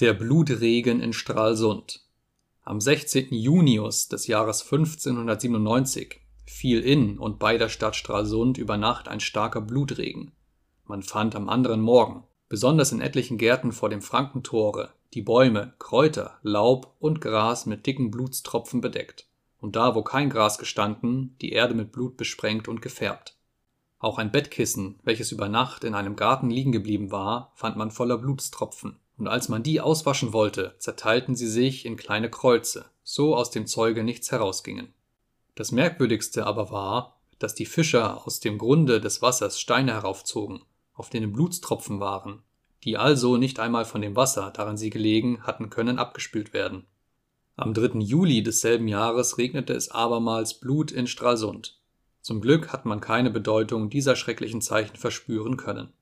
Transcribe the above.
Der Blutregen in Stralsund. Am 16. Junius des Jahres 1597 fiel in und bei der Stadt Stralsund über Nacht ein starker Blutregen. Man fand am anderen Morgen, besonders in etlichen Gärten vor dem Frankentore, die Bäume, Kräuter, Laub und Gras mit dicken Blutstropfen bedeckt, und da, wo kein Gras gestanden, die Erde mit Blut besprengt und gefärbt. Auch ein Bettkissen, welches über Nacht in einem Garten liegen geblieben war, fand man voller Blutstropfen und als man die auswaschen wollte, zerteilten sie sich in kleine Kreuze, so aus dem Zeuge nichts herausgingen. Das merkwürdigste aber war, dass die Fischer aus dem Grunde des Wassers Steine heraufzogen, auf denen Blutstropfen waren, die also nicht einmal von dem Wasser, darin sie gelegen, hatten können abgespült werden. Am 3. Juli desselben Jahres regnete es abermals Blut in Stralsund. Zum Glück hat man keine Bedeutung dieser schrecklichen Zeichen verspüren können.